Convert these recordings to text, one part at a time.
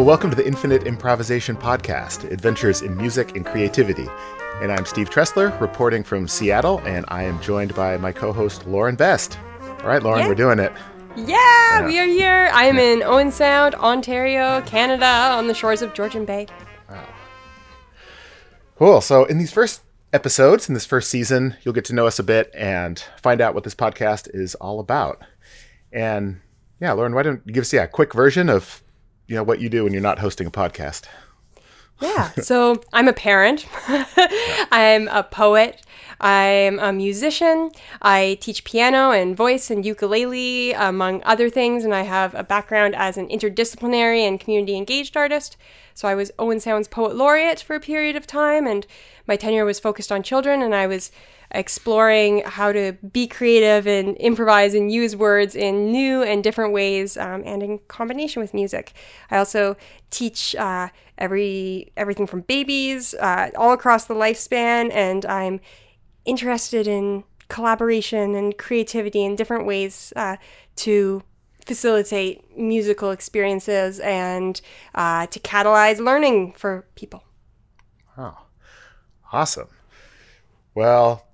Well, welcome to the Infinite Improvisation Podcast, Adventures in Music and Creativity. And I'm Steve Treseler, reporting from Seattle, and I am joined by my co host, Lauren Best. All right, Lauren, Yeah. we're doing it. Yeah, we are here. I am in Owen Sound, Ontario, Canada, on the shores of Georgian Bay. Wow. Cool. So, in these first episodes, in this first season, you'll get to know us a bit and find out what this podcast is all about. And yeah, Lauren, why don't you give us yeah, a quick version of you know what you do when you're not hosting a podcast? Yeah, so I'm a parent. I'm a poet. I'm a musician. I teach piano and voice and ukulele, among other things, and I have a background as an interdisciplinary and community engaged artist. So I was Owen Sound's Poet Laureate for a period of time, and my tenure was focused on children, and I was exploring how to be creative and improvise and use words in new and different ways um, and in combination with music. I also teach uh, every everything from babies uh, all across the lifespan, and I'm interested in collaboration and creativity in different ways uh, to facilitate musical experiences and uh, to catalyze learning for people. Oh, awesome. Well,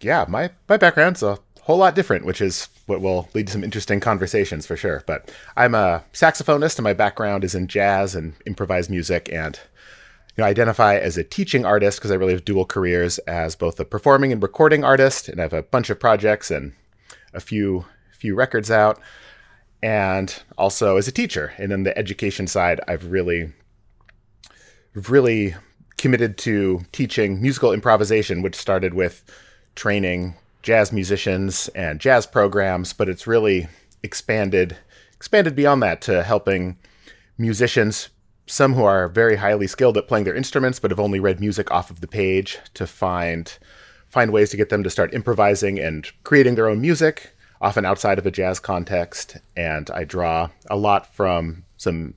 yeah, my, my background's a whole lot different, which is what will lead to some interesting conversations for sure. But I'm a saxophonist, and my background is in jazz and improvised music, and you know, I identify as a teaching artist because I really have dual careers as both a performing and recording artist, and I have a bunch of projects and a few few records out, and also as a teacher. And on the education side, I've really really committed to teaching musical improvisation, which started with training jazz musicians and jazz programs, but it's really expanded expanded beyond that to helping musicians, some who are very highly skilled at playing their instruments but have only read music off of the page, to find find ways to get them to start improvising and creating their own music, often outside of a jazz context. And I draw a lot from some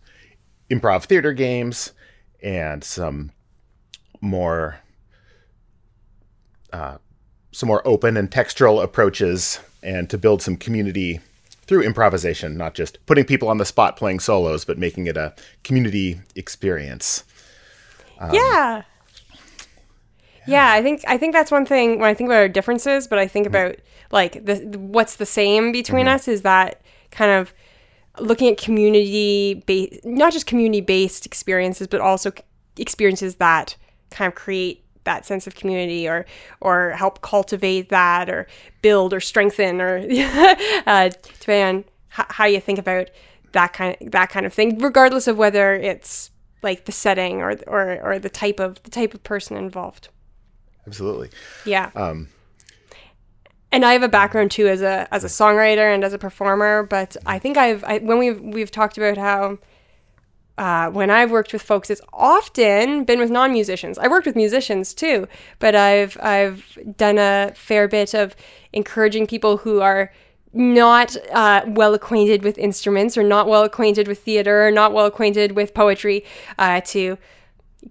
improv theater games and some more uh, some more open and textural approaches and to build some community through improvisation not just putting people on the spot playing solos but making it a community experience. Um, yeah. Yeah, I think I think that's one thing when I think about our differences, but I think mm-hmm. about like the what's the same between mm-hmm. us is that kind of looking at community based not just community based experiences, but also experiences that kind of create that sense of community or or help cultivate that or build or strengthen or uh, depending on how you think about that kind of, that kind of thing, regardless of whether it's like the setting or or or the type of the type of person involved. absolutely Yeah. and I have a background too as a as a songwriter and as a performer, but I think I've I, when we've we've talked about how uh, when I've worked with folks, it's often been with non-musicians. I worked with musicians too, but I've I've done a fair bit of encouraging people who are not uh, well acquainted with instruments or not well acquainted with theater or not well acquainted with poetry uh, to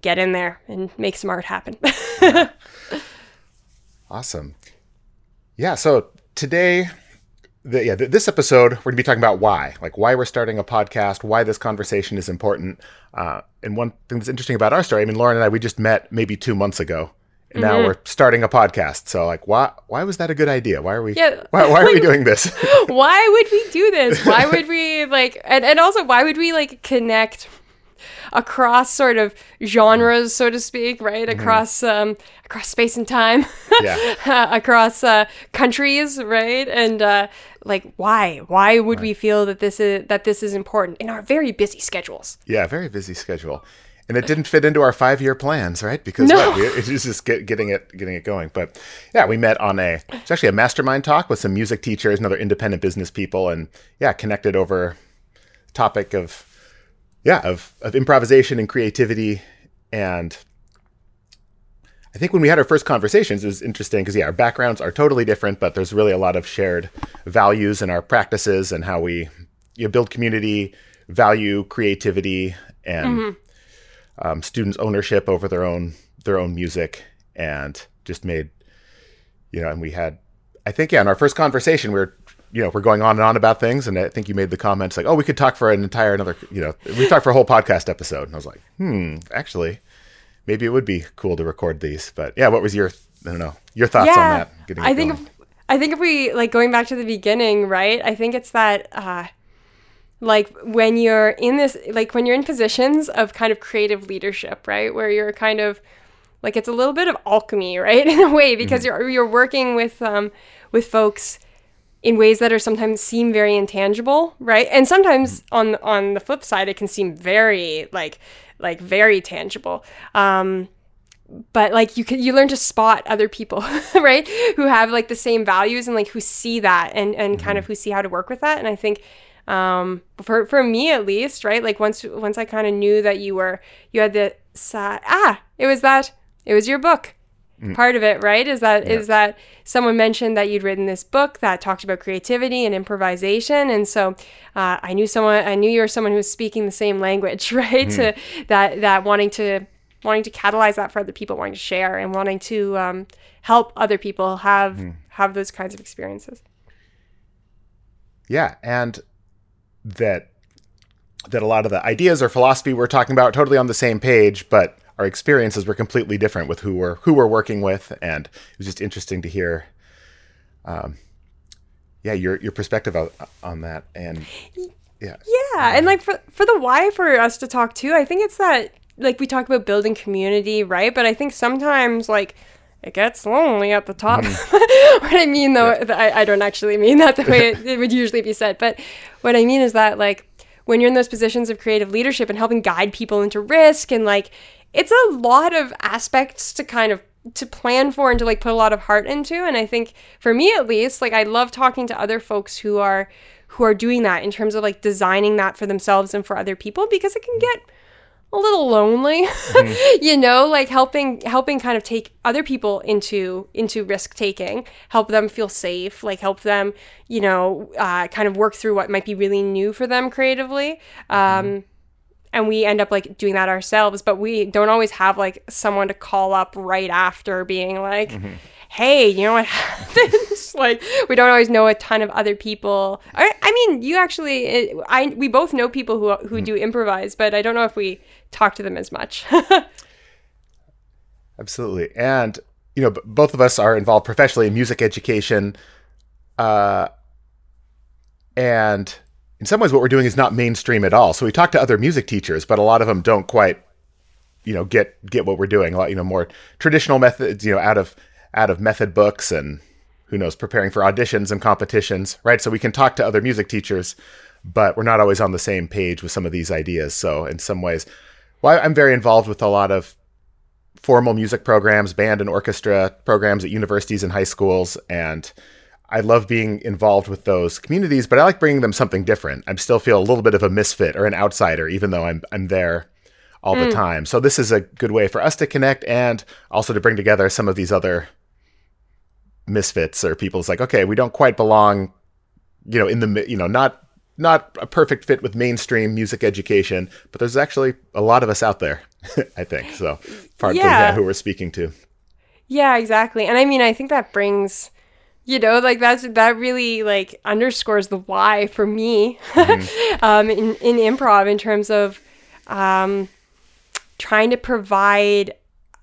get in there and make some art happen. awesome yeah so today the, yeah th- this episode we're going to be talking about why like why we're starting a podcast why this conversation is important uh, and one thing that's interesting about our story i mean lauren and i we just met maybe two months ago and now we're starting a podcast so like why why was that a good idea why are we Yeah. why, why are we doing this why would we do this? Why would we like and, and also why would we like connect across sort of genres, so to speak, right? Across um across space and time. Yeah. across uh countries, right? And uh like why? Why would we feel that this is that this is important in our very busy schedules? Yeah, very busy schedule, and it didn't fit into our five-year plans, right? Because No. what, we, it's just get, getting it getting it going. But yeah, we met on a it's actually a mastermind talk with some music teachers and other independent business people, and yeah, connected over topic of yeah of of improvisation and creativity, and I think when we had our first conversations, it was interesting because yeah, our backgrounds are totally different, but there's really a lot of shared values in our practices and how we you know, build community, value creativity, and um, students' ownership over their own their own music, and just made you know. And we had, I think, yeah, in our first conversation, we were you know we're going on and on about things, and I think you made the comments like, "Oh, we could talk for an entire another you know we talked for a whole podcast episode." And I was like, "Hmm, actually, maybe it would be cool to record these." But yeah, what was your I don't know your thoughts on that? Getting I think if, I think if we like going back to the beginning, right? I think it's that uh like when you're in this like when you're in positions of kind of creative leadership, right? Where you're kind of like it's a little bit of alchemy, right? In a way because you're you're working with um with folks in ways that are sometimes seem very intangible, right? And sometimes on on the flip side it can seem very like like very tangible. Um but like you can you learn to spot other people right who have like the same values and like who see that and and kind of who see how to work with that. And i think um for for me at least right like once once i kind of knew that you were you had the uh, ah it was that it was your book part of it right is that is that someone mentioned that you'd written this book that talked about creativity and improvisation and so uh, i knew someone i knew you were someone who was speaking the same language right to that that wanting to wanting to catalyze that for other people wanting to share and wanting to um, help other people have have those kinds of experiences. Yeah, and that that a lot of the ideas or philosophy we're talking about are totally on the same page, but our experiences were completely different with who we're who we're working with, and it was just interesting to hear, um, yeah, your your perspective on, on that, and yeah, Yeah, and like for for the why for us to talk too, I think it's that like we talk about building community, right? But I think sometimes like it gets lonely at the top. what I mean though, I, I don't actually mean that the way it, it would usually be said, but what I mean is that like when you're in those positions of creative leadership and helping guide people into risk and like it's a lot of aspects to kind of to plan for and to like put a lot of heart into. And i think for me at least like i love talking to other folks who are who are doing that in terms of like designing that for themselves and for other people because it can get a little lonely you know like helping helping kind of take other people into into risk taking help them feel safe like help them you know uh, kind of work through what might be really new for them creatively. Um, and we end up like doing that ourselves but we don't always have like someone to call up right after being like hey you know what happened like we don't always know a ton of other people. I, I mean you actually i we both know people who who do improvise but i don't know if we talk to them as much. Absolutely, and you know, b- both of us are involved professionally in music education, uh, and in some ways, what we're doing is not mainstream at all. So we talk to other music teachers, but a lot of them don't quite, you know, get get what we're doing. A lot, you know, more traditional methods, you know, out of out of method books and who knows, preparing for auditions and competitions, right? So we can talk to other music teachers, but we're not always on the same page with some of these ideas. So in some ways, well, I'm very involved with a lot of formal music programs, band and orchestra programs at universities and high schools, and I love being involved with those communities, but I like bringing them something different. I still feel a little bit of a misfit or an outsider, even though I'm I'm there all the hmm. time. So this is a good way for us to connect and also to bring together some of these other misfits or people's like, okay, we don't quite belong, you know, in the you know not not a perfect fit with mainstream music education, but there's actually a lot of us out there. I think so. Partly yeah, who we're speaking to. Yeah, exactly. And I mean, I think that brings, you know, like that's that really like underscores the why for me um, in in improv in terms of um, trying to provide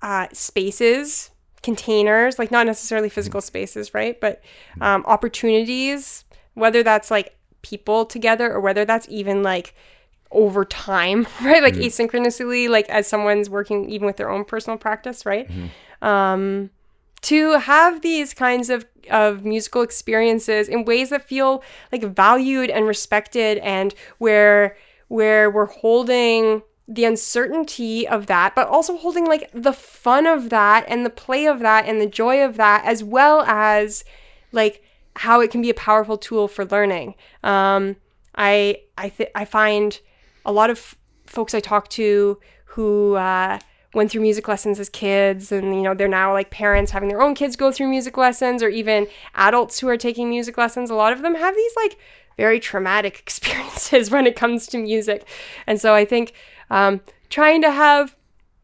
uh, spaces, containers, like not necessarily physical spaces, right? But um, opportunities, whether that's like people together or whether that's even like over time, right? Like asynchronously, like as someone's working even with their own personal practice, right? Um, to have these kinds of, of musical experiences in ways that feel like valued and respected and where where we're holding the uncertainty of that but also holding like the fun of that and the play of that and the joy of that as well as like how it can be a powerful tool for learning. Um, i i th- i find a lot of folks i talk to who uh, went through music lessons as kids and you know they're now like parents having their own kids go through music lessons or even adults who are taking music lessons a lot of them have these like very traumatic experiences when it comes to music and so i think um, trying to have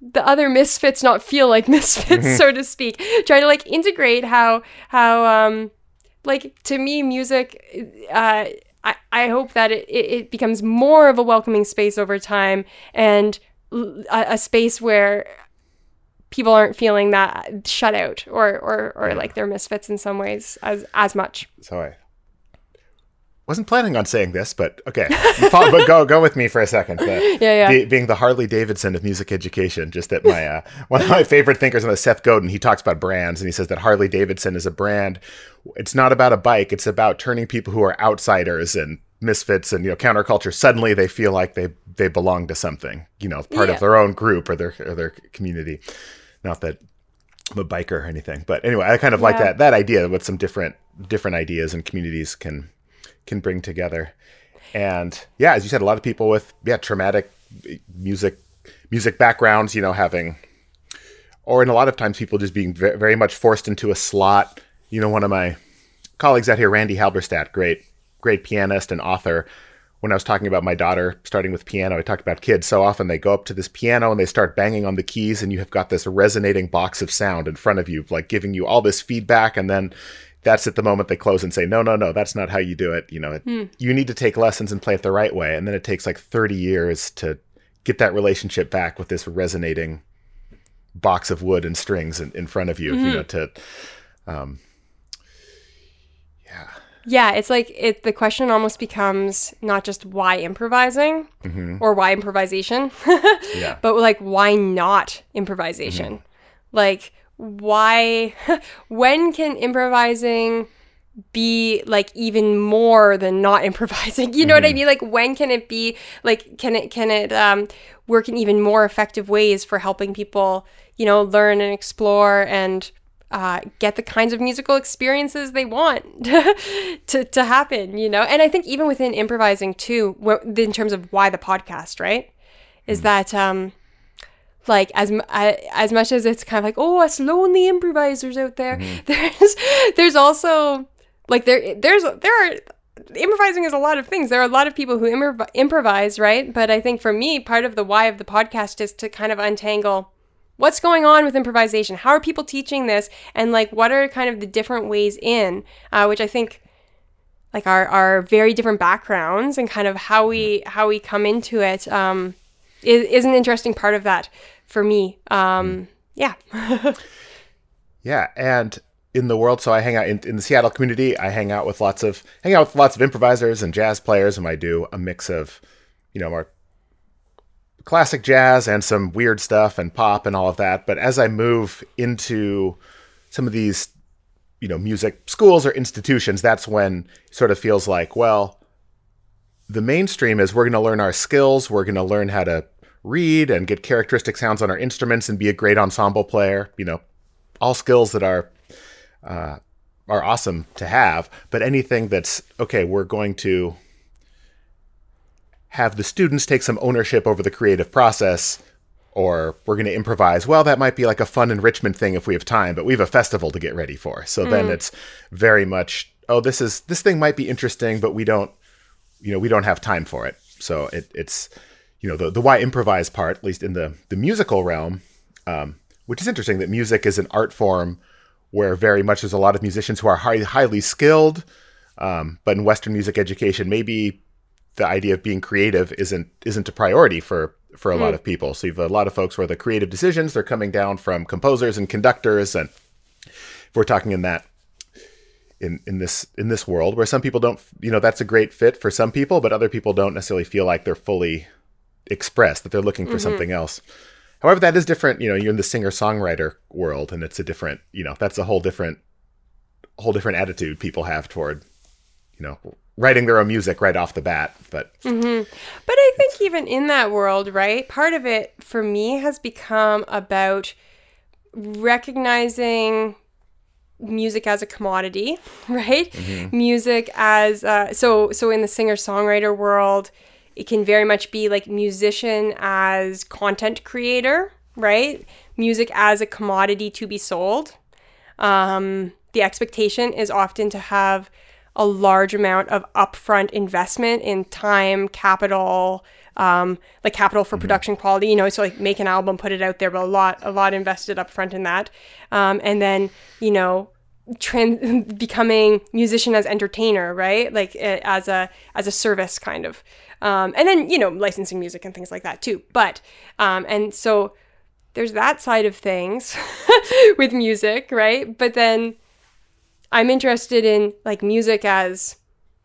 the other misfits not feel like misfits so to speak trying to like integrate how how um like to me, music. Uh, I, I hope that it, it becomes more of a welcoming space over time and a, a space where people aren't feeling that shut out or or, or like they're misfits in some ways as as much. So I wasn't planning on saying this, but okay, Follow- but go go with me for a second. The- Yeah, yeah. the- being the Harley Davidson of music education, just that my uh, one of my favorite thinkers on the Seth Godin, he talks about brands and he says that Harley Davidson is a brand. It's not about a bike; it's about turning people who are outsiders and misfits and you know counterculture. Suddenly, they feel like they they belong to something, you know, part Yeah. of their own group or their or their community. Not that I'm a biker or anything, but anyway, I kind of like that that idea what some different different ideas and communities can can bring together. And yeah, as you said, a lot of people with yeah traumatic music music backgrounds, you know, having or in a lot of times people just being very much forced into a slot. You know, one of my colleagues out here, Randy Halberstadt, great great pianist and author. When I was talking about my daughter starting with piano, I talked about kids. So often they go up to this piano and they start banging on the keys, and you have got this resonating box of sound in front of you, like giving you all this feedback. And then that's at the moment they close and say, no, no, no, that's not how you do it. You know, it, you need to take lessons and play it the right way. And then it takes like 30 years to get that relationship back with this resonating box of wood and strings in, in front of you, you know, to, um, yeah. Yeah, it's like it. The question almost becomes not just why improvising mm-hmm. or why improvisation, Yeah. but like why not improvisation? Mm-hmm. Like why? when can improvising be like even more than not improvising? You know what I mm-hmm. mean? Like when can it be like can it can it um, work in even more effective ways for helping people you know learn and explore and uh, get the kinds of musical experiences they want to, to happen, you know? And I think even within improvising too, wh- in terms of why the podcast, right? Is that, um, like as I- as much as it's kind of like oh us lonely improvisers out there there's there's also like there there's there are improvising is a lot of things there are a lot of people who improv- improvise right but i think for me part of the why of the podcast is to kind of untangle what's going on with improvisation? How are people teaching this? And like what are kind of the different ways in uh, which i think like our, our very different backgrounds and kind of how we how we come into it um, is, is an interesting part of that for me. Um, yeah. Yeah, and in the world, so I hang out in, in the Seattle community. I hang out with lots of hang out with lots of improvisers and jazz players, and I do a mix of, you know, more classic jazz and some weird stuff and pop and all of that. But as I move into some of these, you know, music schools or institutions, that's when sort of feels like, well, the mainstream is we're going to learn our skills, we're going to learn how to read and get characteristic sounds on our instruments and be a great ensemble player, you know, all skills that are uh, are awesome to have, but anything that's okay, we're going to have the students take some ownership over the creative process, or we're going to improvise. Well, that might be like a fun enrichment thing if we have time, but we have a festival to get ready for. So then it's very much, oh, this is this thing might be interesting, but we don't, you know, we don't have time for it. So it, it's, you know, the the why improvise part, at least in the the musical realm, um, which is interesting that music is an art form where very much there's a lot of musicians who are high, highly skilled, um, but in Western music education, maybe the idea of being creative isn't isn't a priority for for a lot hmm. of people. So you have a lot of folks where the creative decisions they're coming down from composers and conductors, and if we're talking in that in in this in this world where some people don't, you know, that's a great fit for some people, but other people don't necessarily feel like they're fully expressed that they're looking for mm-hmm. something else. However, that is different. You know, you're in the singer songwriter world, and it's a different. You know, that's a whole different, whole different attitude people have toward, you know, writing their own music right off the bat. But But I think even in that world, right, part of it for me has become about recognizing music as a commodity, right? Music as uh, so so in the singer songwriter world, it can very much be like musician as content creator, right? Music as a commodity to be sold. Um, the expectation is often to have a large amount of upfront investment in time, capital, um, like capital for production quality. You know, so like make an album, put it out there, but a lot, a lot invested upfront in that, um, and then you know, trans- becoming musician as entertainer, right? Like uh, as a as a service kind of. Um, and then you know licensing music and things like that too. But um, and so there's that side of things with music, right? But then I'm interested in like music as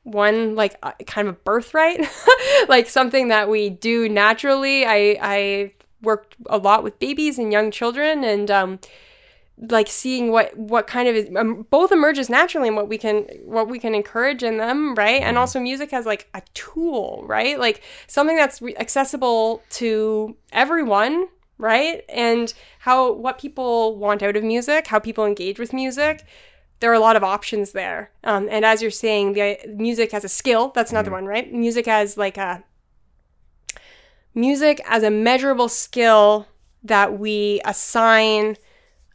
one like uh, kind of a birthright, like something that we do naturally. I I worked a lot with babies and young children and um like seeing what what kind of is um, both emerges naturally and what we can what we can encourage in them right? And also music as like a tool right? Like something that's re- accessible to everyone right? And how what people want out of music how people engage with music there are a lot of options there. Um, and as you're saying the music as a skill. That's another one right? Music as like a music as a measurable skill that we assign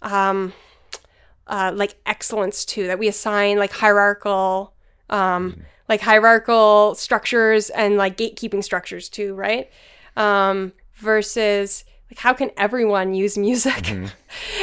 um, uh, like excellence to that we assign like hierarchical um, like hierarchical structures and like gatekeeping structures to right? Um, versus like how can everyone use music? Mm-hmm.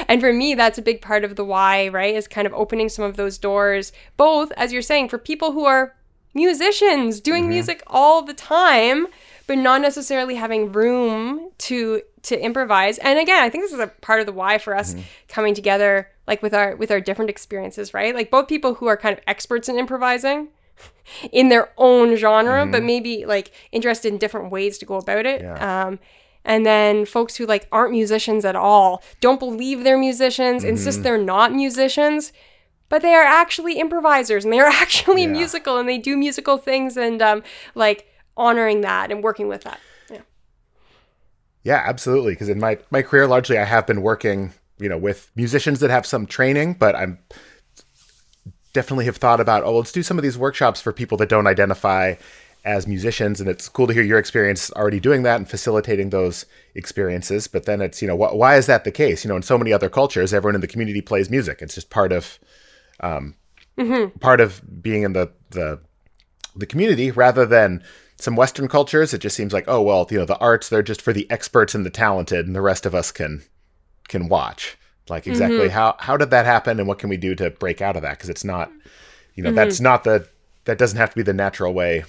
And for me that's a big part of the why right is kind of opening some of those doors both as you're saying for people who are musicians doing mm-hmm. music all the time but not necessarily having room to to improvise. And again i think this is a part of the why for us mm-hmm. coming together like with our with our different experiences right? Like both people who are kind of experts in improvising in their own genre but maybe like interested in different ways to go about it. Yeah. um and then folks who like aren't musicians at all don't believe they're musicians insist they're not musicians but they are actually improvisers and they are actually Yeah. musical and they do musical things and um like honoring that and working with that yeah Yeah, absolutely. Because in my my career, largely, I have been working, you know, with musicians that have some training, but I'm definitely have thought about, oh, let's do some of these workshops for people that don't identify as musicians, and it's cool to hear your experience already doing that and facilitating those experiences. But then it's, you know, wh- why is that the case? You know, in so many other cultures, everyone in the community plays music. It's just part of um, mm-hmm. part of being in the the the community rather than some Western cultures. It just seems like, oh well, you know, the arts they're just for the experts and the talented, and the rest of us can can watch. Like exactly mm-hmm. how how did that happen, and what can we do to break out of that? Because it's not, you know, mm-hmm. that's not the that doesn't have to be the natural way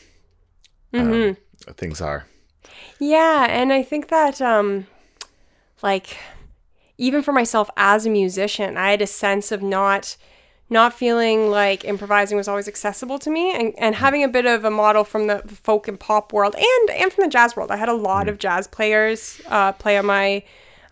um, things are. Yeah, and I think that um like even for myself as a musician, I had a sense of not not feeling like improvising was always accessible to me and, and having a bit of a model from the folk and pop world and and from the jazz world. I had a lot of jazz players uh, play on my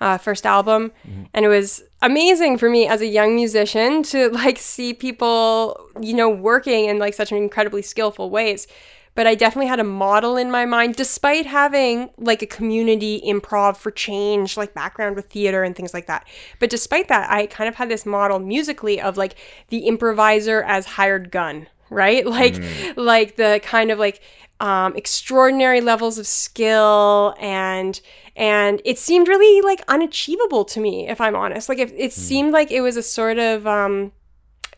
uh, first album and it was amazing for me as a young musician to like see people you know working in like such an incredibly skillful ways but I definitely had a model in my mind, despite having like a community improv for change, like background with theater and things like that. But despite that, I kind of had this model musically of like the improviser as hired gun, right? Like, like the kind of like um, extraordinary levels of skill and and it seemed really like unachievable to me, if I'm honest. Like, if it seemed like it was a sort of um,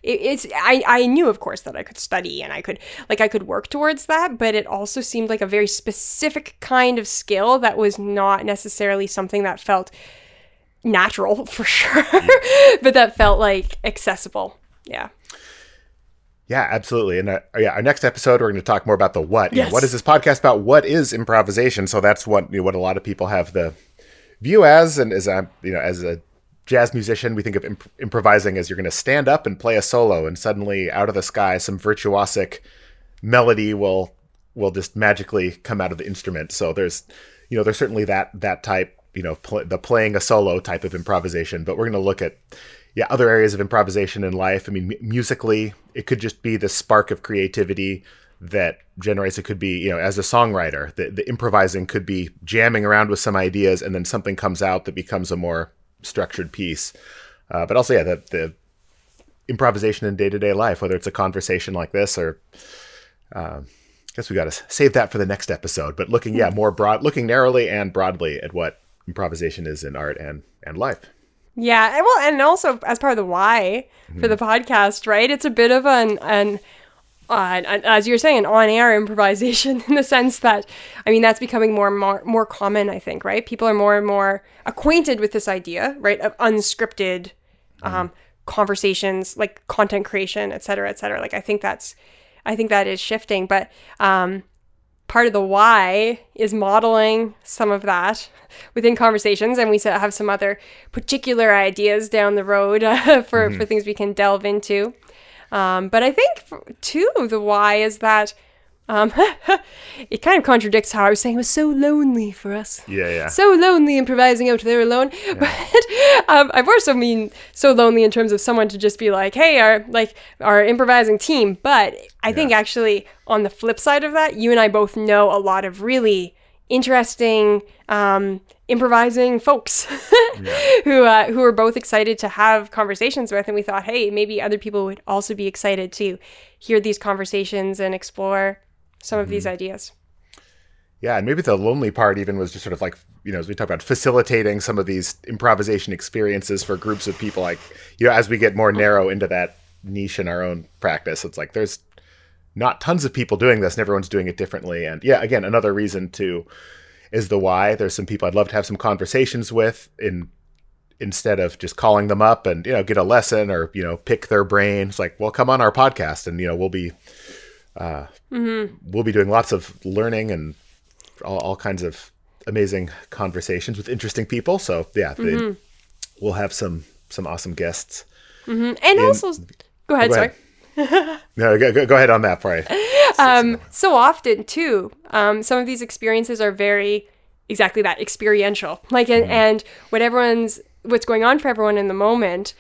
it, it's I, I knew of course that i could study and i could like i could work towards that but it also seemed like a very specific kind of skill that was not necessarily something that felt natural for sure but that felt like accessible yeah Yeah, absolutely. And uh, yeah, our next episode we're going to talk more about the what. You know, what is this podcast about? What is improvisation? So that's what you know, what a lot of people have the view as, and as a you know as a jazz musician, we think of imp- improvising as you're going to stand up and play a solo, and suddenly out of the sky, some virtuosic melody will will just magically come out of the instrument. So there's you know there's certainly that that type you know pl- the playing a solo type of improvisation, but we're going to look at yeah other areas of improvisation in life. I mean mu- musically, it could just be the spark of creativity that generates. It could be you know as a songwriter, the, the improvising could be jamming around with some ideas, and then something comes out that becomes a more structured piece. Uh, but also yeah the the improvisation in day to day life, whether it's a conversation like this or um, guess we got to save that for the next episode. But looking, yeah, more broad, looking narrowly and broadly at what improvisation is in art and and life. Yeah, and well, and also as part of the why for the podcast, right? It's a bit of an an, uh, as you're saying, on air improvisation in the sense that, I mean, that's becoming more and more more common. I think, right? People are more and more acquainted with this idea, right, of unscripted. Um, conversations like content creation et cetera et cetera like i think that's i think that is shifting but um part of the why is modeling some of that within conversations and we have some other particular ideas down the road uh, for, mm-hmm. for things we can delve into um, but i think too the why is that um, it kind of contradicts how I was saying it was so lonely for us. Yeah, yeah. So lonely improvising out there alone. Yeah. But um, I've also mean so lonely in terms of someone to just be like, hey, our like our improvising team. But I yeah. think actually on the flip side of that, you and I both know a lot of really interesting um, improvising folks yeah. who uh, who are both excited to have conversations with, and we thought, hey, maybe other people would also be excited to hear these conversations and explore some of mm-hmm. these ideas. Yeah, and maybe the lonely part even was just sort of like, you know, as we talk about facilitating some of these improvisation experiences for groups of people, like, you know, as we get more narrow into that niche in our own practice, it's like there's not tons of people doing this and everyone's doing it differently. And yeah, again, another reason to is the why. There's some people I'd love to have some conversations with in instead of just calling them up and, you know, get a lesson or, you know, pick their brains like, well, come on our podcast and, you know, we'll be uh, mm-hmm. We'll be doing lots of learning and all, all, kinds of amazing conversations with interesting people. So yeah, mm-hmm. they, we'll have some some awesome guests. Mm-hmm. And in, also, go ahead. Go sorry. Ahead. no, go, go, ahead on that part. Um, so often too, um, some of these experiences are very exactly that experiential. Like, and, mm-hmm. and what everyone's what's going on for everyone in the moment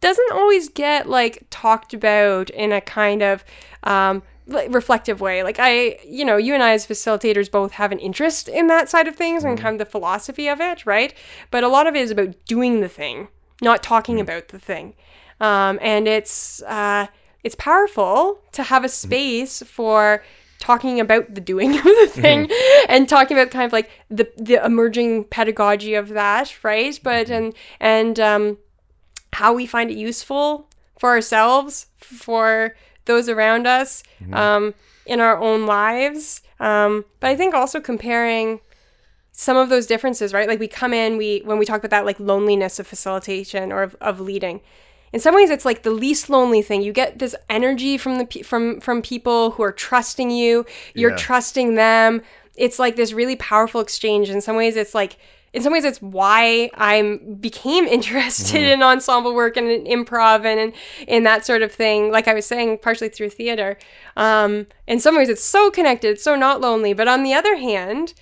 doesn't always get like talked about in a kind of um, reflective way. Like I, you know, you and I as facilitators both have an interest in that side of things and mm. kind of the philosophy of it, right? But a lot of it is about doing the thing, not talking mm. about the thing. Um, and it's uh, it's powerful to have a mm. space for talking about the doing of the thing mm-hmm. and talking about kind of like the the emerging pedagogy of that, right? But mm-hmm. and and um, how we find it useful for ourselves for those around us mm-hmm. um, in our own lives. Um, but I think also comparing some of those differences, right? Like we come in, we when we talk about that like loneliness of facilitation or of, of leading. In some ways, it's like the least lonely thing. You get this energy from the from from people who are trusting you. You're yeah. trusting them. It's like this really powerful exchange. In some ways, it's like in some ways it's why I became interested mm-hmm. in ensemble work and in improv and in, in, that sort of thing. Like I was saying, partially through theater. Um, in some ways, it's so connected, it's so not lonely. But on the other hand,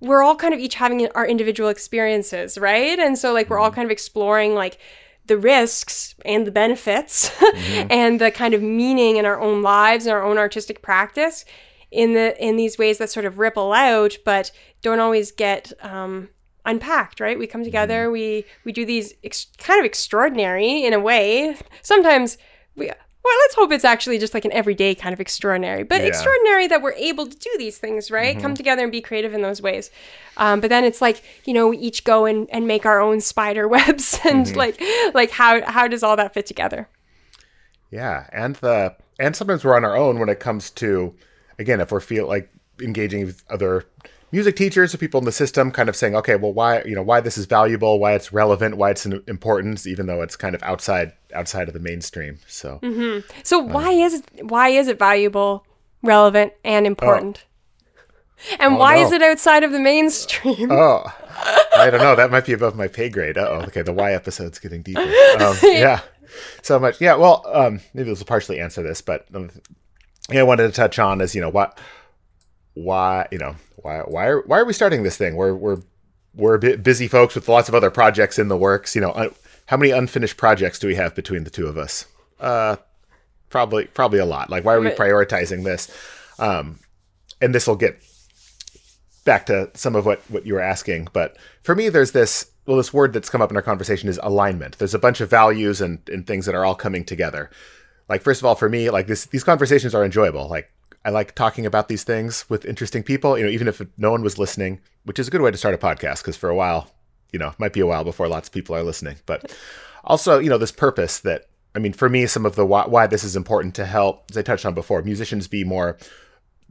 we're all kind of each having our individual experiences, right? And so like we're all mm-hmm. kind of exploring like the risks and the benefits mm-hmm. and the kind of meaning in our own lives and our own artistic practice in the in these ways that sort of ripple out but don't always get um, unpacked right we come together mm-hmm. we we do these ex- kind of extraordinary in a way sometimes we well let's hope it's actually just like an everyday kind of extraordinary but yeah. extraordinary that we're able to do these things right mm-hmm. come together and be creative in those ways um, but then it's like you know we each go and, and make our own spider webs and mm-hmm. like like how how does all that fit together yeah and the and sometimes we're on our own when it comes to again if we're feel like engaging with other music teachers or people in the system kind of saying, okay, well, why you know why this is valuable, why it's relevant, why it's important, even though it's kind of outside outside of the mainstream. So, mm-hmm. so uh, why is it, why is it valuable, relevant, and important? Oh, and why is it outside of the mainstream? Oh, I don't know. That might be above my pay grade. oh. Okay, the why episode's getting deeper. Um, yeah, so much. Yeah. Well, um, maybe this will partially answer this, but um, yeah, I wanted to touch on is you know what why you know why why are why are we starting this thing? We're we're we're bit busy folks with lots of other projects in the works. You know, uh, how many unfinished projects do we have between the two of us? Uh, probably probably a lot. Like, why are we prioritizing this? Um, and this will get back to some of what what you were asking. But for me, there's this well, this word that's come up in our conversation is alignment. There's a bunch of values and and things that are all coming together. Like, first of all, for me, like this, these conversations are enjoyable. Like I like talking about these things with interesting people, you know, even if no one was listening, which is a good way to start a podcast because for a while, you know, might be a while before lots of people are listening. But also, you know, this purpose that, I mean, for me, some of the why, why this is important to help, as I touched on before, musicians be more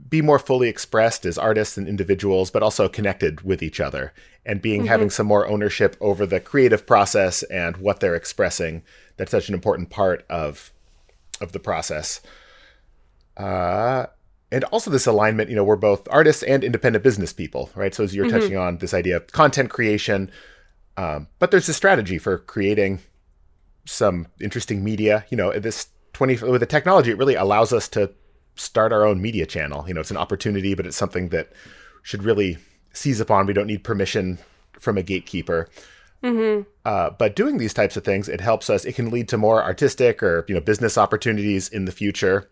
be more fully expressed as artists and individuals, but also connected with each other and being mm-hmm. having some more ownership over the creative process and what they're expressing. That's such an important part of of the process. Uh, and also this alignment, you know, we're both artists and independent business people, right? So as you're mm-hmm. touching on this idea of content creation, um, but there's a strategy for creating some interesting media. You know, this 20 with the technology, it really allows us to start our own media channel. You know, it's an opportunity, but it's something that should really seize upon. We don't need permission from a gatekeeper. Mm-hmm. Uh, but doing these types of things, it helps us. It can lead to more artistic or you know business opportunities in the future.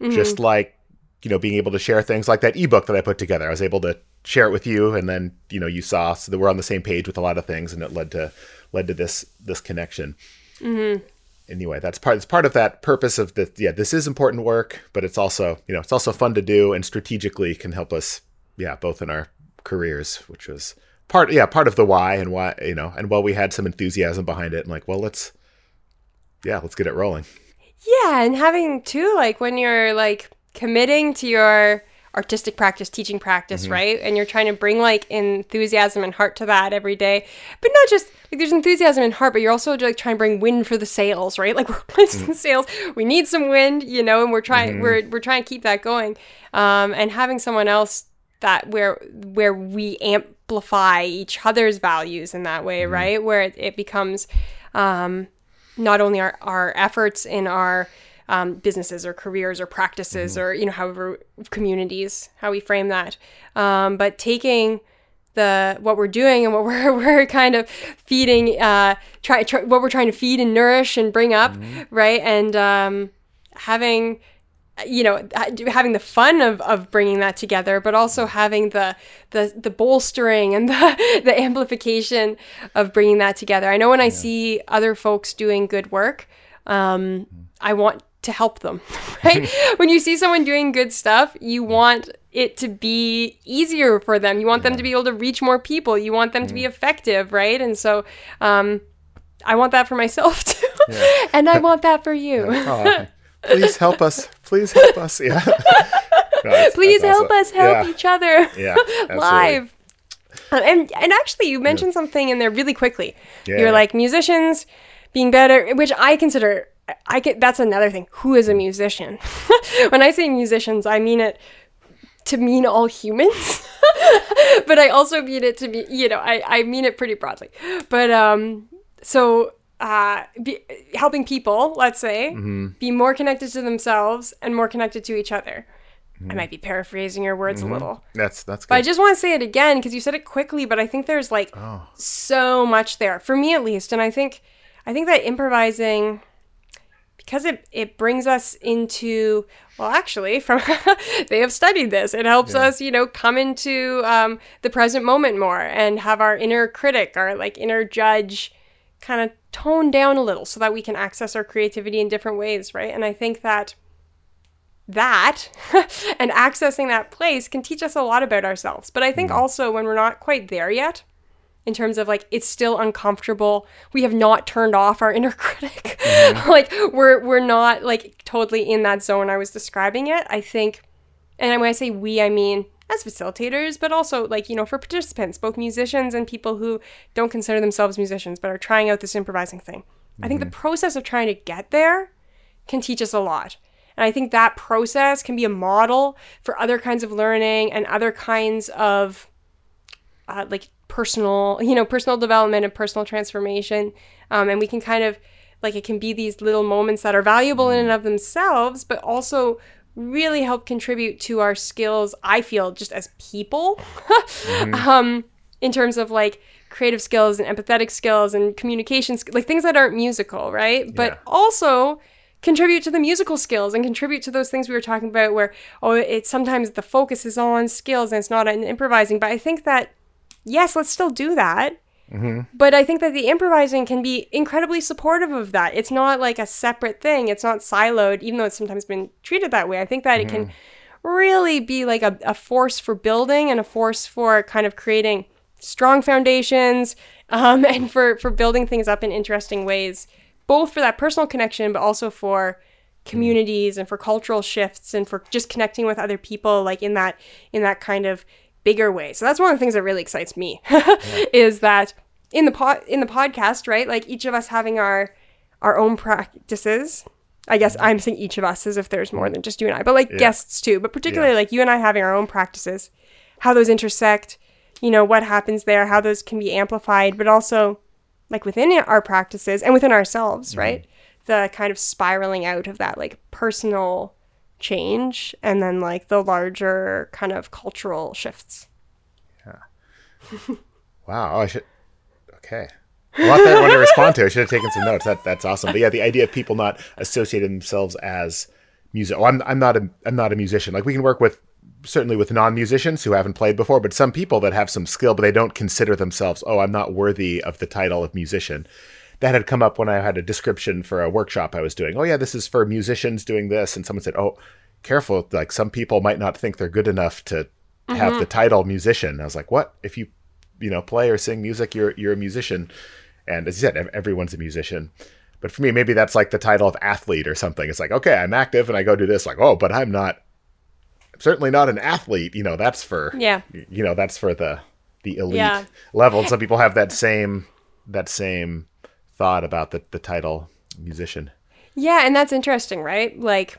Mm-hmm. Just like you know being able to share things like that ebook that I put together. I was able to share it with you, and then you know you saw so that we're on the same page with a lot of things, and it led to led to this this connection. Mm-hmm anyway, that's part. It's part of that purpose of the. Yeah, this is important work, but it's also you know it's also fun to do and strategically can help us. Yeah, both in our careers, which was part. Yeah, part of the why and why you know, and while we had some enthusiasm behind it, and like, well, let's. Yeah, let's get it rolling. Yeah, and having too like when you're like committing to your artistic practice, teaching practice, mm-hmm. right? And you're trying to bring like enthusiasm and heart to that every day. But not just like there's enthusiasm and heart, but you're also like trying to bring wind for the sails, right? Like we're placing mm-hmm. sails. We need some wind, you know, and we're trying mm-hmm. we're we're trying to keep that going. Um, and having someone else that where where we amplify each other's values in that way, mm-hmm. right? Where it, it becomes um, not only our, our efforts in our um, businesses or careers or practices mm-hmm. or you know however communities how we frame that um, but taking the what we're doing and what we're we're kind of feeding uh try, try what we're trying to feed and nourish and bring up mm-hmm. right and um having you know having the fun of, of bringing that together but also having the the the bolstering and the the amplification of bringing that together i know when i see other folks doing good work um, mm-hmm. i want to help them, right? when you see someone doing good stuff, you want it to be easier for them. You want them to be able to reach more people. You want them to be mm. effective, right? And so, um, I want that for myself too, yeah. and I want that for you. Oh, please help us. Please help us. Yeah. please help awesome. us help yeah. each other. Yeah. live. And and actually, you mentioned yeah. something in there really quickly. You're like musicians being better, which I consider I get that's another thing. Who is a musician? when I say musicians, I mean it to mean all humans. but I also mean it to be, you know, I, I mean it pretty broadly. But um so uh, be, helping people, let's say, mm-hmm. be more connected to themselves and more connected to each other. Mm-hmm. I might be paraphrasing your words mm-hmm. a little. That's that's. Good. But I just want to say it again because you said it quickly, but I think there's like oh. so much there for me at least, and I think I think that improvising because it, it brings us into well actually from they have studied this it helps yeah. us you know come into um, the present moment more and have our inner critic our like inner judge kind of tone down a little so that we can access our creativity in different ways right and i think that that and accessing that place can teach us a lot about ourselves but i think mm. also when we're not quite there yet in terms of like it's still uncomfortable. We have not turned off our inner critic. Mm-hmm. like we're we're not like totally in that zone I was describing it. I think and when I say we, I mean as facilitators, but also like, you know, for participants, both musicians and people who don't consider themselves musicians but are trying out this improvising thing. Mm-hmm. I think the mm-hmm. process of trying to get there can teach us a lot. And I think that process can be a model for other kinds of learning and other kinds of uh, like personal, you know, personal development and personal transformation. Um, and we can kind of like it can be these little moments that are valuable in and of themselves, but also really help contribute to our skills. I feel just as people, mm-hmm. um, in terms of like creative skills and empathetic skills and communication, like things that aren't musical, right? But also contribute to the musical skills and contribute to those things we were talking about where oh it's sometimes the focus is on skills and it's not on improvising but i think that yes, let's still do that. Mm-hmm. But I think that the improvising can be incredibly supportive of that. It's not like a separate thing. It's not siloed, even though it's sometimes been treated that way. I think that mm-hmm. it can mm-hmm. really be like a, a force for building and a force for kind of creating strong foundations um, and for, for building things up in interesting ways, both for that personal connection, but also for communities and for cultural shifts and for just connecting with other people like in that in that kind of bigger way. So that's one of the things that really excites me is that in the pod in the podcast, right? Like each of us having our our own practices. I guess mm-hmm. I'm saying each of us as if there's more than just you and I, but like guests too, but particularly Yeah. like you and I having our own practices, how those intersect, you know, what happens there, how those can be amplified, but also like within our practices and within ourselves, mm-hmm. right? The kind of spiraling out of that like personal change and then like the larger kind of cultural shifts. Yeah. wow. Oh, I should. Okay. A lot that I want to respond to. I should have taken some notes. That that's awesome. But yeah, the idea of people not associating themselves as music. Oh, I'm I'm not a I'm not a musician. Like we can work with certainly with non-musicians who haven't played before, but some people that have some skill, but they don't consider themselves. Oh, I'm not worthy of the title of musician. That had come up when I had a description for a workshop I was doing. Oh yeah, this is for musicians doing this, and someone said, "Oh, careful! Like some people might not think they're good enough to have the mm-hmm. title musician." I was like, "What? If you you know play or sing music you're you're a musician and as you said everyone's a musician but for me maybe that's like the title of athlete or something it's like okay i'm active and i go do this like oh but i'm not i'm certainly not an athlete you know that's for Yeah. you know that's for the the elite Yeah. level some people have that same that same thought about the the title musician Yeah, and that's interesting, right? Like,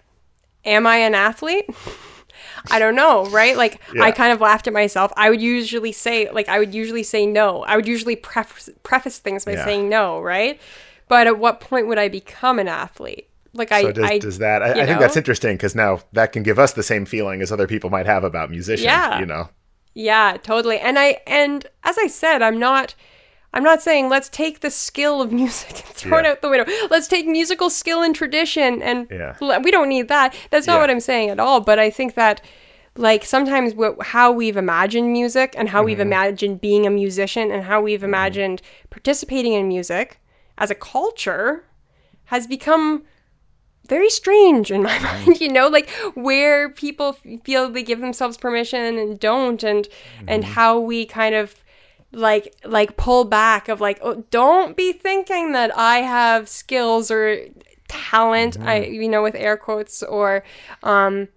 am I an athlete? I don't know, right? Like, Yeah. I kind of laughed at myself. I would usually say, like, I would usually say no. I would usually preface, preface things by Yeah. saying no, right? But at what point would I become an athlete? Like, I, does, I does that i, I think that's interesting because now that can give us the same feeling as other people might have about musicians Yeah. you know Yeah, totally. And I and as I said, I'm not I'm not saying let's take the skill of music and throw it out the window. Let's take musical skill and tradition and Yeah. l- we don't need that. That's not Yeah. what I'm saying at all, but I think that like sometimes what, how we've imagined music and how we've Mm-hmm. imagined being a musician and how we've mm-hmm. imagined participating in music as a culture has become very strange in my mm-hmm. mind you know like where people f- feel they give themselves permission and don't and and mm-hmm. how we kind of like like pull back of like oh, don't be thinking that i have skills or talent i you know with air quotes or um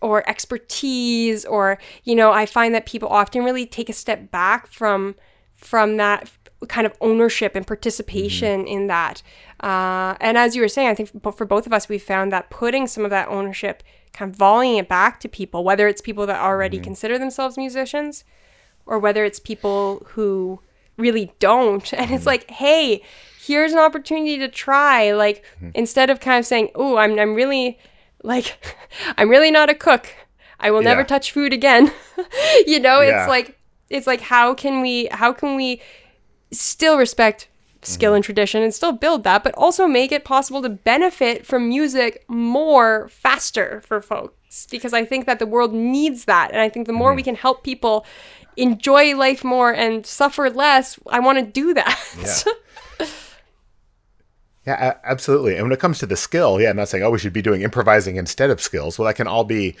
or expertise or you know i find that people often really take a step back from from that kind of ownership and participation in that. Uh, and as you were saying i think for both of us we found that putting some of that ownership kind of volleying it back to people whether it's people that already consider themselves musicians or whether it's people who really don't. And it's mm-hmm. like hey here's an opportunity to try. Like mm-hmm. instead of kind of saying oh i'm i'm really like i'm really not a cook. I will never touch food again. You know Yeah. it's like it's like how can we how can we still respect skill mm-hmm. and tradition and still build that but also make it possible to benefit from music more faster for folks? Because i think that the world needs that. And i think the more we can help people enjoy life more and suffer less i want to do that Yeah. Yeah, absolutely. And when it comes to the skill, yeah, I'm not saying, oh, we should be doing improvising instead of skills. Well, that can all be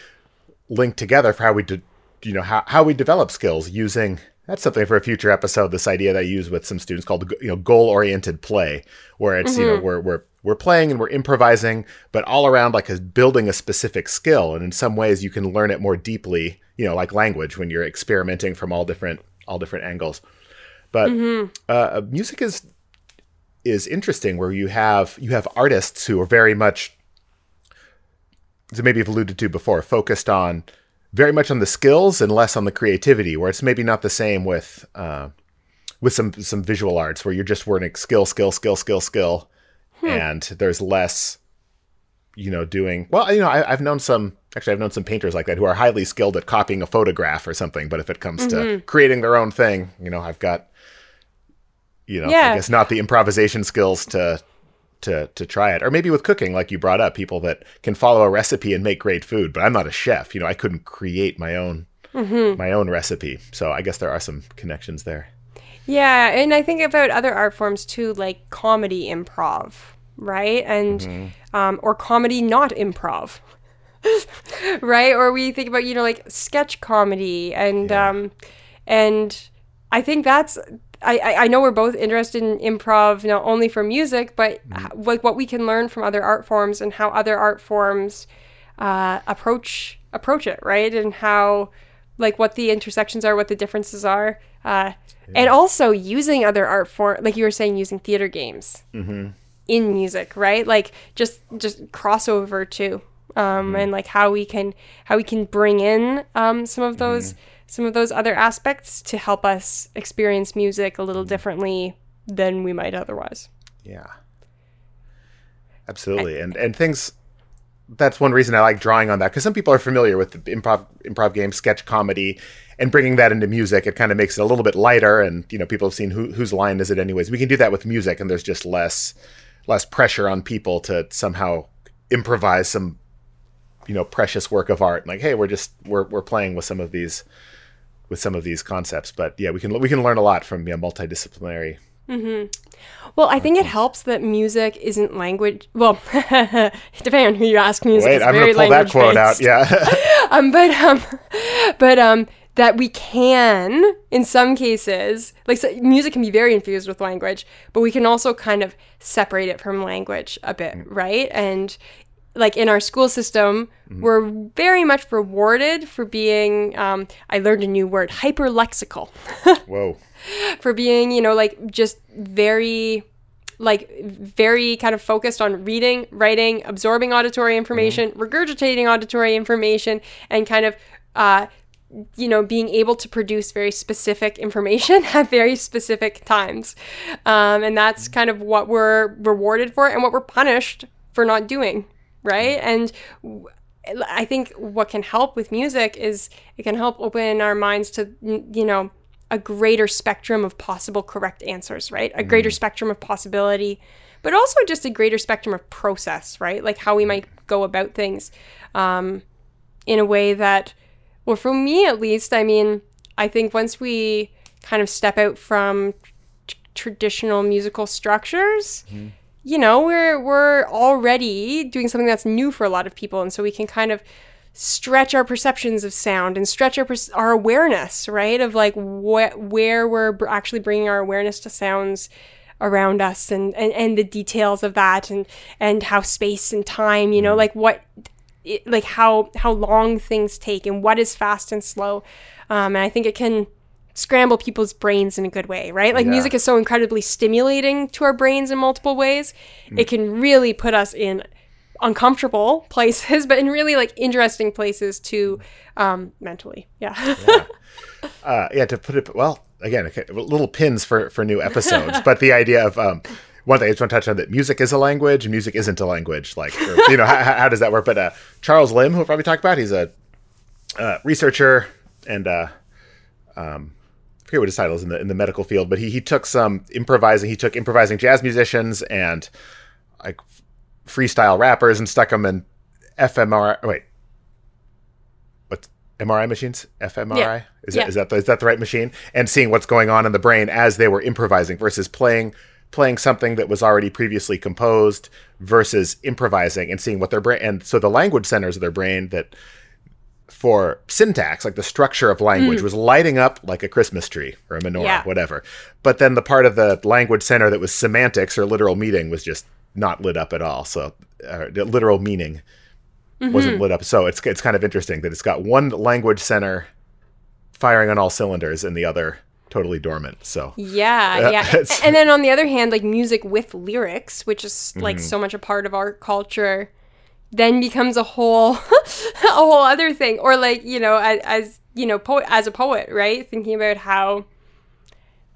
linked together for how we, de- you know, how, how we develop skills using. That's something for a future episode. This idea that I use with some students called, you know, goal-oriented play, where it's you know mm-hmm. we're we're we're playing and we're improvising, but all around like a, building a specific skill. And in some ways, you can learn it more deeply, you know, like language when you're experimenting from all different all different angles. But uh, music is is interesting where you have you have artists who are very much as maybe you've alluded to before focused on very much on the skills and less on the creativity where it's maybe not the same with uh, with some some visual arts where you're just learning skill skill skill skill skill and there's less you know doing well you know I, i've known some actually i've known some painters like that who are highly skilled at copying a photograph or something but if it comes to mm-hmm. creating their own thing you know i've got you know i guess not the improvisation skills to to to try it. Or maybe with cooking like you brought up people that can follow a recipe and make great food but i'm not a chef. You know i couldn't create my own mm-hmm. my own recipe. So i guess there are some connections there. Yeah, and I think about other art forms too, like comedy improv, right? And um, or comedy not improv, right? Or we think about you know like sketch comedy and um, and I think that's I, I know we're both interested in improv not only for music, but h- like what we can learn from other art forms and how other art forms uh, approach approach it, right? And how like what the intersections are, what the differences are, uh, and also using other art form, like you were saying, using theater games in music, right? Like just just crossover too, um, and like how we can how we can bring in um, some of those some of those other aspects to help us experience music a little differently than we might otherwise. Yeah. Absolutely. And and things that's one reason I like drawing on that because some people are familiar with the improv improv game sketch comedy and bringing that into music it kind of makes it a little bit lighter and you know people have seen who, whose line is it anyways we can do that with music and there's just less less pressure on people to somehow improvise some you know precious work of art. Like hey we're just we're, we're playing with some of these with some of these concepts. But yeah we can we can learn a lot from yeah, multidisciplinary. Well, I think it helps that music isn't language. Well, depending on who you ask, music wait is i'm very gonna pull that quote out yeah. Um, but um, but um, that we can, in some cases, like so music can be very infused with language, but we can also kind of separate it from language a bit, right? And like in our school system, we're very much rewarded for being. Um, I learned a new word, hyperlexical, whoa for being, you know, like just very like very kind of focused on reading, writing, absorbing auditory information, regurgitating auditory information, and kind of, uh, you know, being able to produce very specific information at very specific times. Um, and that's kind of what we're rewarded for and what we're punished for not doing, right? And w- I think what can help with music is it can help open our minds to, you know, a greater spectrum of possible correct answers, right? A greater spectrum of possibility, but also just a greater spectrum of process, right? Like how we might go about things um, in a way that, well, for me at least, I mean, I think once we kind of step out from t- traditional musical structures, mm-hmm. you know, we're we're already doing something that's new for a lot of people, and so we can kind of stretch our perceptions of sound and stretch our our awareness, right? Of like what where we're actually bringing our awareness to sounds around us and, and and the details of that and and how space and time, you know, mm-hmm. like what it, like how how long things take and what is fast and slow. Um, and I think it can scramble people's brains in a good way, right? Like Yeah. music is so incredibly stimulating to our brains in multiple ways. It can really put us in uncomfortable places, but in really like interesting places to um, mentally. Yeah. uh, yeah, to put it well again, okay, little pins for for new episodes. but the idea of um, one thing I just want to touch on that music is a language, and music isn't a language. Like, or, you know, how, how does that work? But uh, Charles Limb, who we'll probably talk about, he's a uh, researcher and uh, um, I forget what his title is in the in the medical field, but he he took some improvising. He took improvising jazz musicians and like freestyle rappers and stuck them in fMRI. Wait, what's MRI machines? fMRI Yeah. is Yeah. that is that the, is that the right machine? And seeing what's going on in the brain as they were improvising versus playing playing something that was already previously composed versus improvising and seeing what their brain and so the language centers of their brain that for syntax, like the structure of language, was lighting up like a Christmas tree or a menorah, Yeah. whatever. But then the part of the language center that was semantics or literal meaning was just not lit up at all. So uh, the literal meaning wasn't lit up. So it's it's kind of interesting that it's got one language center firing on all cylinders and the other totally dormant. So Yeah, yeah. And then on the other hand, like music with lyrics, which is like mm-hmm. so much a part of our culture, then becomes a whole a whole other thing. Or like, you know, as, as you know, poet as a poet, right? Thinking about how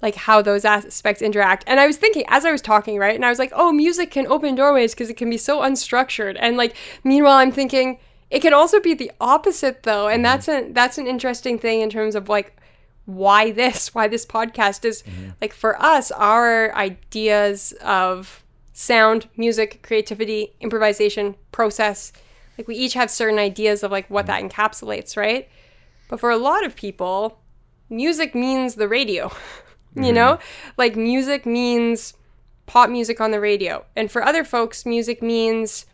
like how those aspects interact. And I was thinking as I was talking, right? And I was like, "Oh, music can open doorways because it can be so unstructured." And like meanwhile, I'm thinking it can also be the opposite though. And mm-hmm. that's a that's an interesting thing in terms of like why this why this podcast is mm-hmm. like for us our ideas of sound music creativity improvisation process like we each have certain ideas of like what mm-hmm. that encapsulates right? But for a lot of people music means the radio you know? Mm-hmm. Like music means pop music on the radio. And for other folks music means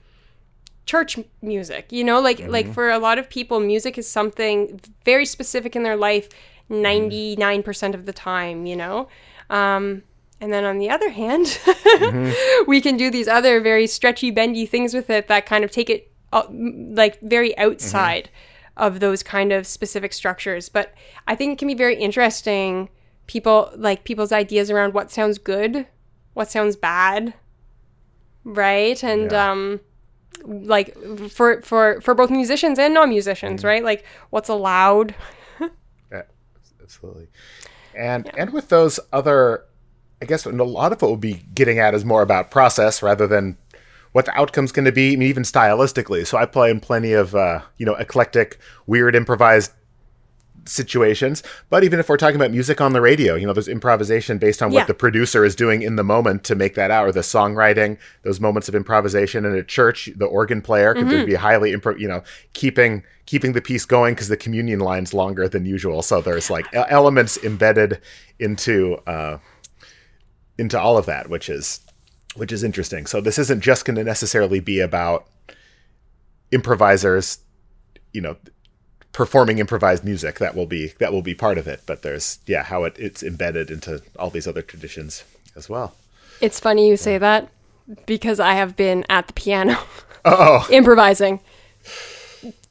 church music you know? Like like for a lot of people music is something very specific in their life 99% of the time you know Um, and then on the other hand, we can do these other very stretchy, bendy things with it that kind of take it uh, like very outside of those kind of specific structures. But I think it can be very interesting. People like people's ideas around what sounds good, what sounds bad, right? And Yeah. um, like for for for both musicians and non-musicians, right? Like what's allowed. Yeah, absolutely. And and with those other, I guess a lot of what we'll be getting at is more about process rather than what the outcome's going to be, I mean, even stylistically. So I play in plenty of uh, you know eclectic, weird, improvised situations. But even if we're talking about music on the radio, you know, there's improvisation based on Yeah. what the producer is doing in the moment to make that out, or the songwriting, those moments of improvisation in a church, the organ player could Mm-hmm. be highly, impro- you know, keeping keeping the piece going because the communion line's longer than usual. So there's like elements embedded into uh, into all of that, which is which is interesting. So this isn't just going to necessarily be about improvisers, you know, performing improvised music. That will be that will be part of it. But there's yeah, how it, it's embedded into all these other traditions as well. It's funny you say that because I have been at the piano Oh, improvising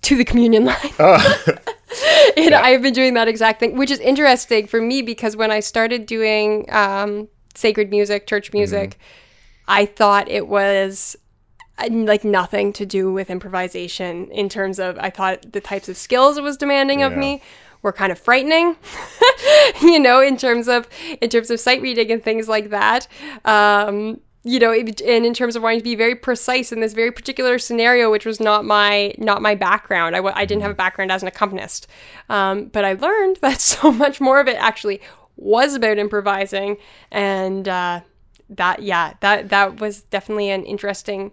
to the communion line. and I've been doing that exact thing, which is interesting for me because when I started doing um, sacred music, church music, I thought it was like nothing to do with improvisation in terms of I thought the types of skills it was demanding of me were kind of frightening you know in terms of in terms of sight reading and things like that. Um you know and in terms of wanting to be very precise in this very particular scenario which was not my not my background. I, I didn't have a background as an accompanist. Um, but i learned that so much more of it actually was about improvising. And uh, that yeah that that was definitely an interesting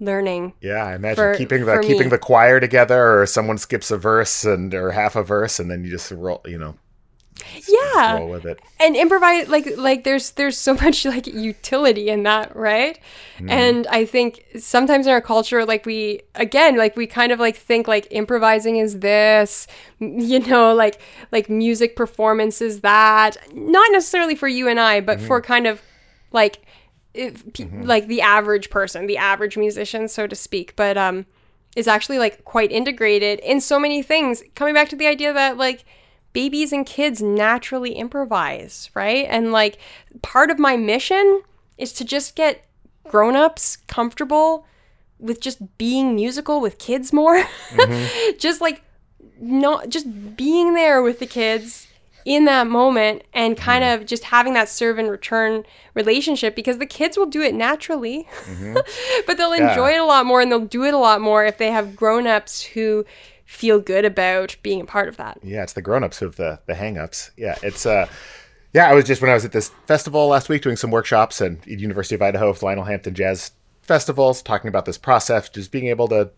learning yeah. I imagine For- keeping the keeping me. the choir together, or someone skips a verse and or half a verse, and then you just roll, you know, yeah roll with it. and improvise like like there's there's so much like utility in that right hmm. and i think sometimes in our culture like we again like we kind of like think like improvising is this you know like like music performance is that not necessarily for you and i but hmm. for kind of like if, pe- like the average person the average musician so to speak but um is actually like quite integrated in so many things coming back to the idea that like babies and kids naturally improvise, right? And like part of my mission is to just get grown-ups comfortable with just being musical with kids more. just like not just being there with the kids in that moment and kind of just having that serve and return relationship because the kids will do it naturally. but they'll enjoy it a lot more and they'll do it a lot more if they have grown-ups who feel good about being a part of that. Yeah, it's the grown-ups who have the the hang-ups. Yeah, it's uh yeah, I was just when I was at this festival last week doing some workshops and University of Idaho with Lionel Hampton Jazz Festivals talking about this process, just being able to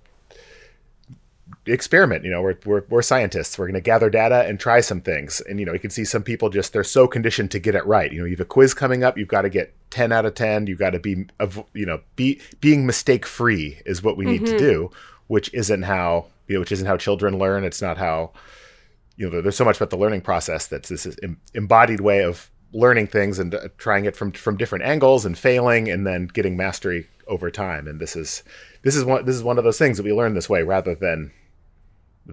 experiment. You know, we're we're, we're scientists. We're going to gather data and try some things. And you know, you can see some people just they're so conditioned to get it right. You know, you have a quiz coming up. You've got to get ten out of ten. You've got to be you know be being mistake free is what we need to do, which isn't how you know which isn't how children learn. It's not how you know, there's so much about the learning process that's this embodied way of learning things and uh, trying it from from different angles and failing and then getting mastery over time. And this is this is one this is one of those things that we learn this way rather than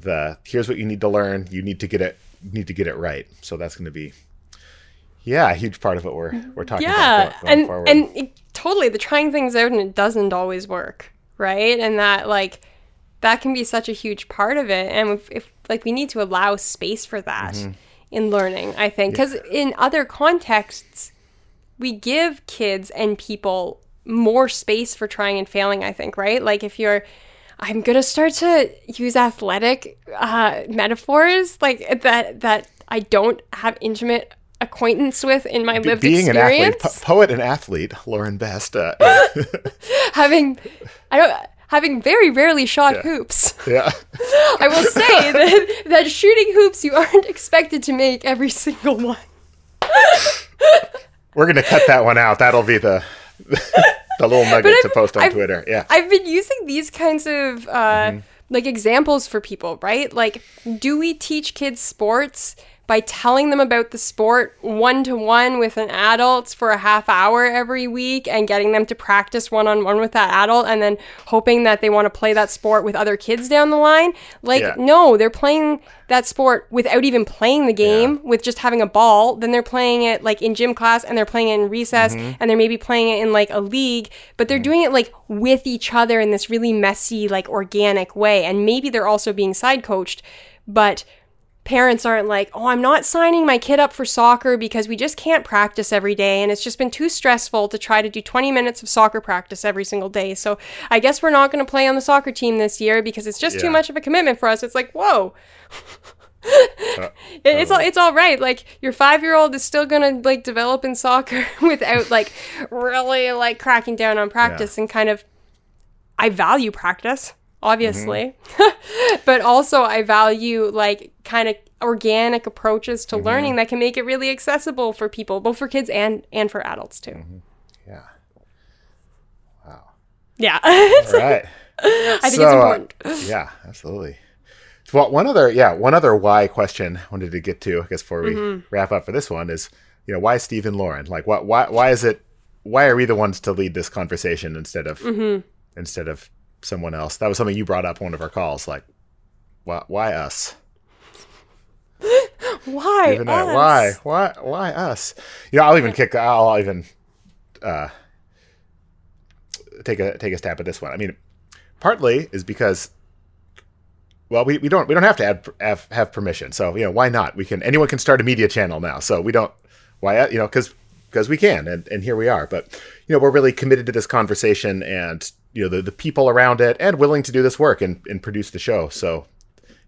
the here's what you need to learn. You need to get it need to get it right. So that's going to be yeah, a huge part of what we're we're talking yeah about going and forward. and it, totally the trying things out and it doesn't always work right and that like that can be such a huge part of it and if, if like we need to allow space for that Mm-hmm. in learning i think because in other contexts we give kids and people more space for trying and failing i think right like if you're i'm gonna start to use athletic uh, metaphors like that that i don't have intimate acquaintance with in my lived being an athlete, po- poet and athlete, Lauren Best. Uh, having I don't having very rarely shot Yeah. hoops. yeah, I will say that that shooting hoops you aren't expected to make every single one. we're gonna cut that one out. That'll be the the little nugget to post on I've- Twitter. Yeah. I've been using these kinds of uh, Mm-hmm. like examples for people, right? Like, do we teach kids sports by telling them about the sport one to one with an adult for a half hour every week and getting them to practice one on one with that adult and then hoping that they want to play that sport with other kids down the line. Like, Yeah. no, they're playing that sport without even playing the game, with just having a ball. Then they're playing it like in gym class and they're playing it in recess mm-hmm. and they're maybe playing it in like a league, but they're mm. doing it like with each other in this really messy, like organic way. And maybe they're also being side coached, but parents aren't like, oh, I'm not signing my kid up for soccer because we just can't practice every day. And it's just been too stressful to try to do 20 minutes of soccer practice every single day. So I guess we're not going to play on the soccer team this year because it's just too much of a commitment for us. It's like, whoa. Uh, it- it's uh-huh. all it's all right. Like your five year old is still gonna like develop in soccer without like really like cracking down on practice and kind of. I value practice, obviously, but also I value like kind of organic approaches to learning that can make it really accessible for people, both for kids and and for adults too. Yeah. Wow. Yeah, All right. I think it's So, uh, important. yeah, absolutely. Well, one other, yeah, one other why question I wanted to get to, I guess, before we Mm-hmm. wrap up for this one is, you know, why Steve and Lauren? Like, what, why, why is it, why are we the ones to lead this conversation instead of, Mm-hmm. instead of someone else? That was something you brought up on one of our calls. Like, why, why us? Why? Even us? why, why, why us? You know, I'll even kick, I'll even, uh, take a take a stab at this one. I mean, partly is because, well, we, we don't we don't have to have, have have permission. So you know, why not? We can anyone can start a media channel now. So we don't why you know because because we can and and here we are. But you know, we're really committed to this conversation and you know the the people around it and willing to do this work and and produce the show. So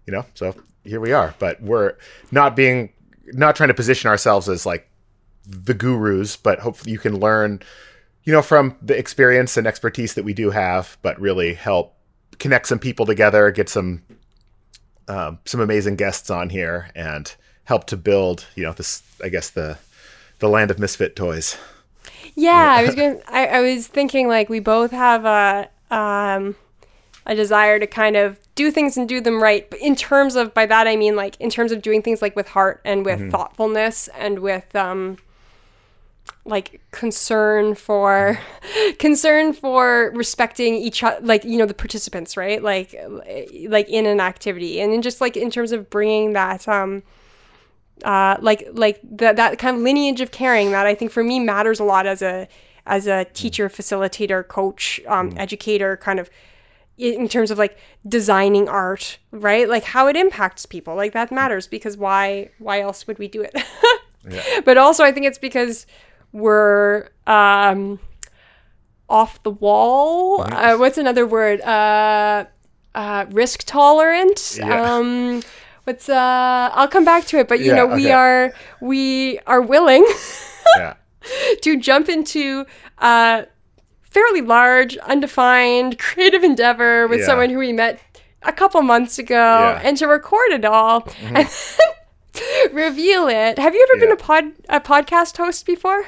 you know, so here we are. But we're not being not trying to position ourselves as like the gurus, but hopefully you can learn, you know, from the experience and expertise that we do have, but really help connect some people together, get some um, some amazing guests on here, and help to build, you know, this I guess the the land of misfit toys. Yeah, I was going. I, I was thinking like we both have a um, a desire to kind of do things and do them right. But in terms of by that I mean like in terms of doing things like with heart and with thoughtfulness and with um, like concern for concern for respecting each other like you know the participants right like like in an activity and then just like in terms of bringing that um uh, like like that that kind of lineage of caring that I think for me matters a lot as a as a teacher, facilitator, coach, um, educator, kind of in terms of like designing art, right? Like how it impacts people, like that matters because why why else would we do it? But also I think it's because we're um, off the wall. Uh, what's another word? Uh, uh, risk tolerant. Yeah. Um, what's uh? I'll come back to it. But you Yeah, know, we are we are willing Yeah. to jump into a fairly large, undefined, creative endeavor with Yeah. someone who we met a couple months ago. Mm-hmm. and to record it all and reveal it. Have you ever been a pod a podcast host before?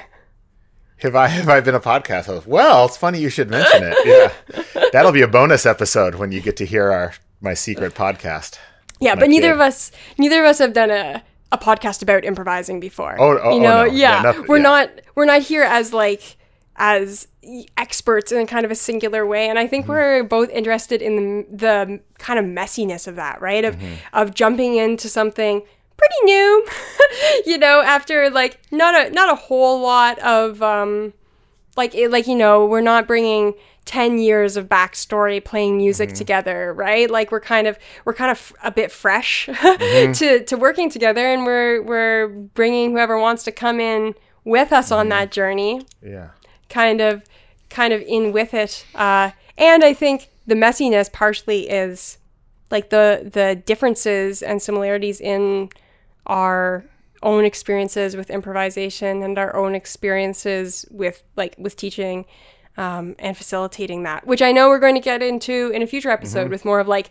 Have I have I been a podcast host? Well, it's funny you should mention it. Yeah, that'll be a bonus episode when you get to hear our my secret podcast. Yeah, but neither kid. of us neither of us have done a a podcast about improvising before. Oh, oh, you oh, know, no. yeah, Yeah, nothing- we're yeah. not we're not here as like as experts in kind of a singular way, and I think Mm-hmm. we're both interested in the, the kind of messiness of that, right? Of Mm-hmm. of jumping into something pretty new, you know, after like not a not a whole lot of um like it, like you know we're not bringing 10 years of backstory playing music Mm-hmm. together right like we're kind of we're kind of a bit fresh Mm-hmm. to to working together and we're we're bringing whoever wants to come in with us Mm-hmm. on that journey Yeah. kind of kind of in with it uh and i think the messiness partially is like the the differences and similarities in our own experiences with improvisation and our own experiences with like with teaching um, and facilitating that which i know we're going to get into in a future episode with more of like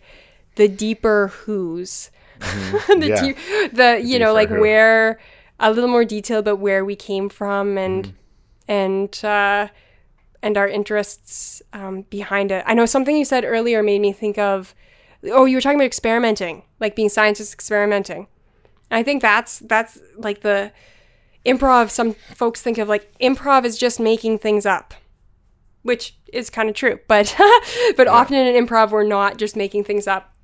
the deeper who's the, Mm-hmm. Yeah. deep, the you know like who. where a little more detail about where we came from and Mm-hmm. and uh, and our interests um, behind it. I know something you said earlier made me think of. Oh, you were talking about experimenting, like being scientists experimenting, I think that's that's like the improv. Some folks think of like improv is just making things up, which is kind of true. But but often in improv, we're not just making things up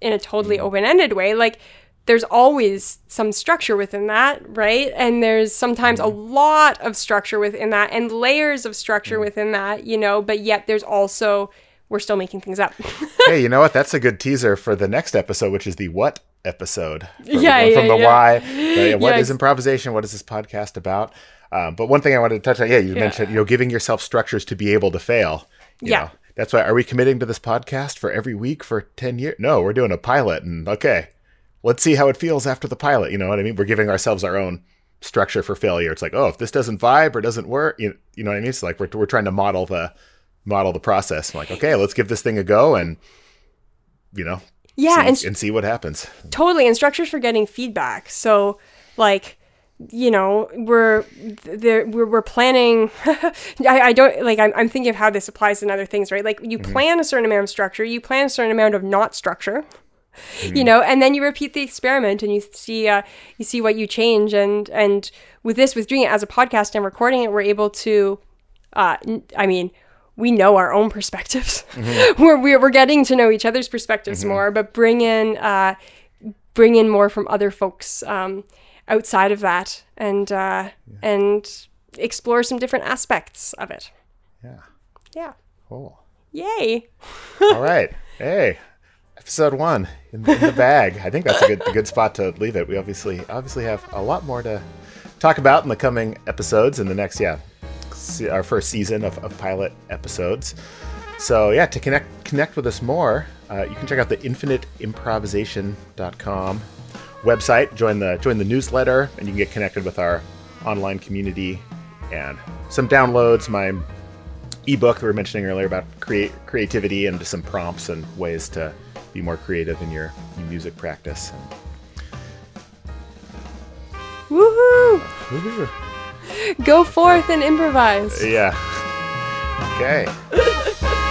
in a totally mm. open ended way. Like there's always some structure within that, right? And there's sometimes a mm-hmm. lot of structure within that and layers of structure mm. within that, you know, but yet there's also we're still making things up. hey, you know what? That's a good teaser for the next episode, which is the what episode. From, Yeah, yeah, from the yeah. why. But, yeah, what Yeah, is improvisation? What is this podcast about? Um, but one thing I wanted to touch on, yeah, you mentioned, you know, giving yourself structures to be able to fail. you Yeah. know. That's why, are we committing to this podcast for every week for 10 years? No, we're doing a pilot and okay, let's see how it feels after the pilot. You know what I mean? We're giving ourselves our own structure for failure. It's like, oh, if this doesn't vibe or doesn't work, you, you know what I mean? It's like we're, we're trying to model the, model the process. I'm like, okay, let's give this thing a go and, you know, yeah, see- and and see what happens. totally and structures for getting feedback so like you know we're there we're, we're planning I, I don't like I'm, I'm thinking of how this applies in other things right? Like you plan a certain amount of structure you plan a certain amount of not structure you know and then you repeat the experiment and you see uh, you see what you change. And and with this with doing it as a podcast and recording it we're able to uh, i mean we know our own perspectives. We're, we're we're getting to know each other's perspectives more but bring in uh, bring in more from other folks um, outside of that and uh, and explore some different aspects of it Yeah. yeah Cool. yay All right. Hey, episode one in the, in the bag. I think that's a good a good spot to leave it. We obviously obviously have a lot more to talk about in the coming episodes in the next yeah our first season of, of pilot episodes. So yeah, to connect connect with us more, uh, you can check out the infiniteimprovisation.com website. Join the join the newsletter, and you can get connected with our online community and some downloads. My ebook that we were mentioning earlier about create creativity and just some prompts and ways to be more creative in your, your music practice. woohoo go forth and improvise yeah. Okay.